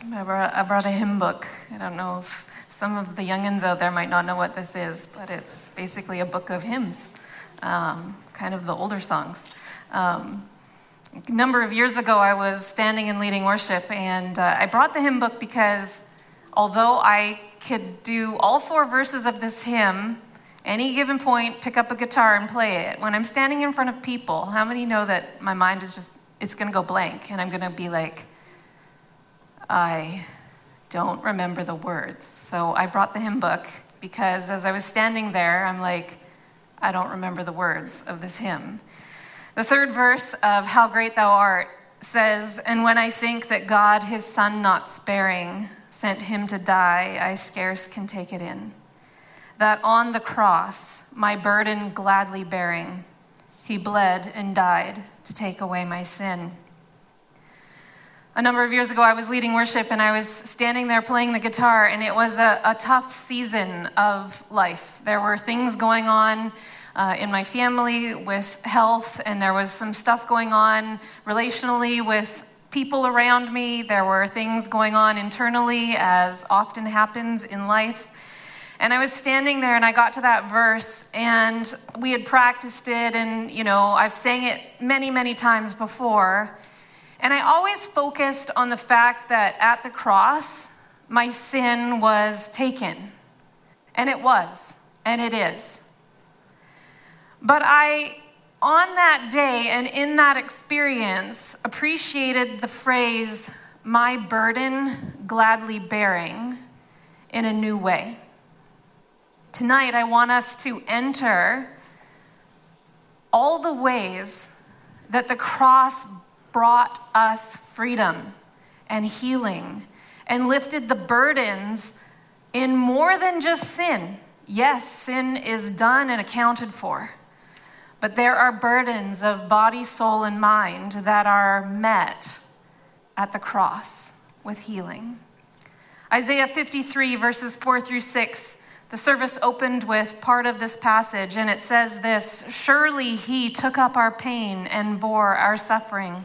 I brought, I brought a hymn book. I don't know if some of the youngins out there might not know what this is, but it's basically a book of hymns, um, kind of the older songs. Um, a number of years ago, I was standing and leading worship, and uh, I brought the hymn book because although I could do all four verses of this hymn, any given point, pick up a guitar and play it. When I'm standing in front of people, how many know that my mind is just, it's gonna go blank, and I'm gonna be like, I don't remember the words. So I brought the hymn book because as I was standing there, I'm like, I don't remember the words of this hymn. The third verse of How Great Thou Art says, And when I think that God, his son not sparing, sent him to die, I scarce can take it in. That on the cross, my burden gladly bearing, he bled and died to take away my sin. A number of years ago, I was leading worship and I was standing there playing the guitar, and it was a, a tough season of life. There were things going on uh, in my family with health, and there was some stuff going on relationally with people around me. There were things going on internally, as often happens in life. And I was standing there and I got to that verse and we had practiced it and you know, I've sang it many, many times before. And I always focused on the fact that at the cross, my sin was taken. And it was, and it is. But I, on that day and in that experience, appreciated the phrase, my burden gladly bearing, in a new way. Tonight, I want us to enter all the ways that the cross brought us freedom and healing and lifted the burdens in more than just sin. Yes, sin is done and accounted for, but there are burdens of body, soul, and mind that are met at the cross with healing. Isaiah 53, verses 4 through 6. The service opened with part of this passage, and it says this Surely he took up our pain and bore our suffering.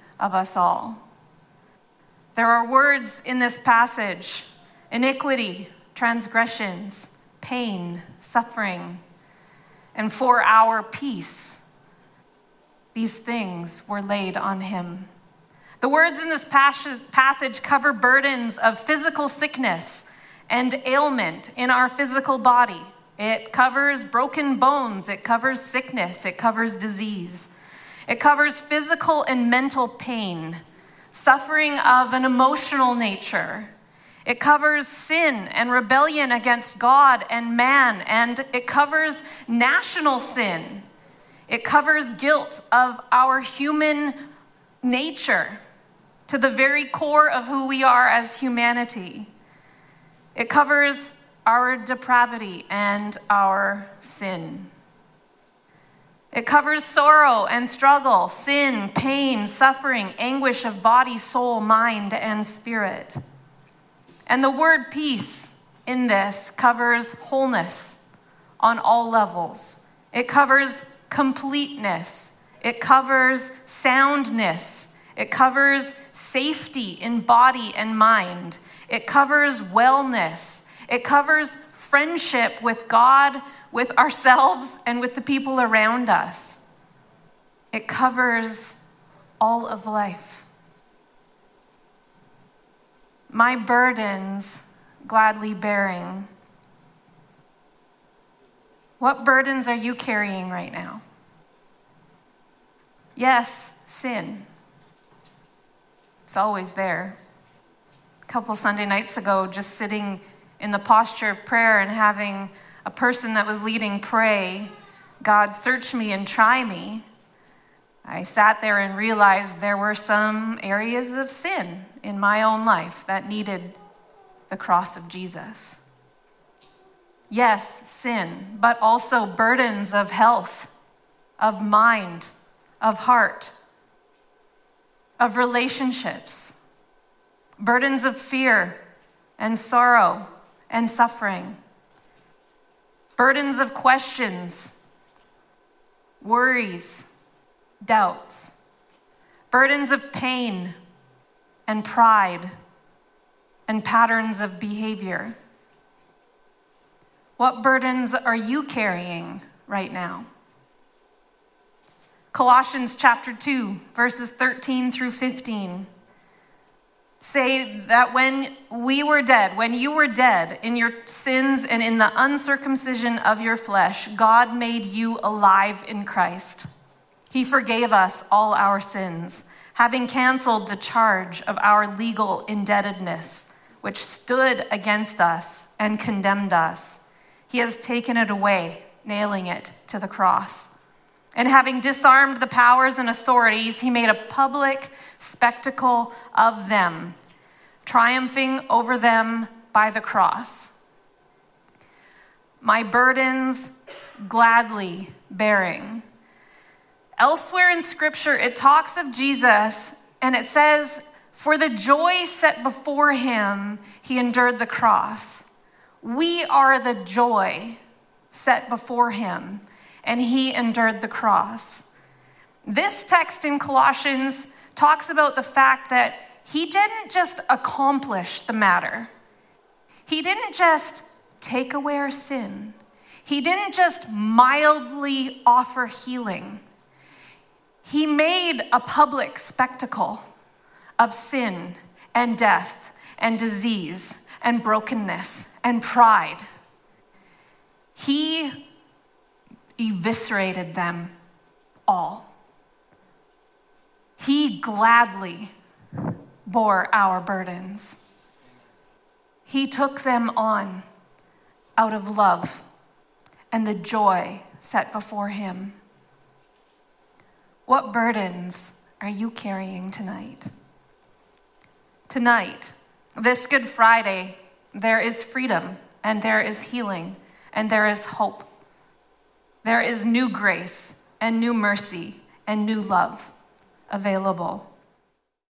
of us all. There are words in this passage iniquity, transgressions, pain, suffering, and for our peace. These things were laid on him. The words in this passage cover burdens of physical sickness and ailment in our physical body. It covers broken bones, it covers sickness, it covers disease. It covers physical and mental pain, suffering of an emotional nature. It covers sin and rebellion against God and man, and it covers national sin. It covers guilt of our human nature to the very core of who we are as humanity. It covers our depravity and our sin. It covers sorrow and struggle, sin, pain, suffering, anguish of body, soul, mind, and spirit. And the word peace in this covers wholeness on all levels. It covers completeness. It covers soundness. It covers safety in body and mind. It covers wellness. It covers friendship with God, with ourselves, and with the people around us. It covers all of life. My burdens gladly bearing. What burdens are you carrying right now? Yes, sin. It's always there. A couple Sunday nights ago, just sitting in the posture of prayer and having a person that was leading pray, God, search me and try me. I sat there and realized there were some areas of sin in my own life that needed the cross of Jesus. Yes, sin, but also burdens of health, of mind, of heart, of relationships, burdens of fear and sorrow and suffering, burdens of questions, worries, doubts, burdens of pain and pride and patterns of behavior. What burdens are you carrying right now? Colossians chapter 2, verses 13 through 15 say that when we were dead, when you were dead in your sins and in the uncircumcision of your flesh, God made you alive in Christ. He forgave us all our sins, having canceled the charge of our legal indebtedness, which stood against us and condemned us. He has taken it away, nailing it to the cross. And having disarmed the powers and authorities, he made a public spectacle of them, triumphing over them by the cross. My burdens gladly bearing. Elsewhere in scripture, it talks of Jesus and it says, For the joy set before him, he endured the cross. We are the joy set before him and he endured the cross. This text in Colossians talks about the fact that he didn't just accomplish the matter, he didn't just take away our sin, he didn't just mildly offer healing. He made a public spectacle of sin and death and disease and brokenness and pride. He eviscerated them all. He gladly bore our burdens. He took them on out of love and the joy set before him. What burdens are you carrying tonight? Tonight, this Good Friday, there is freedom and there is healing and there is hope. There is new grace and new mercy and new love available.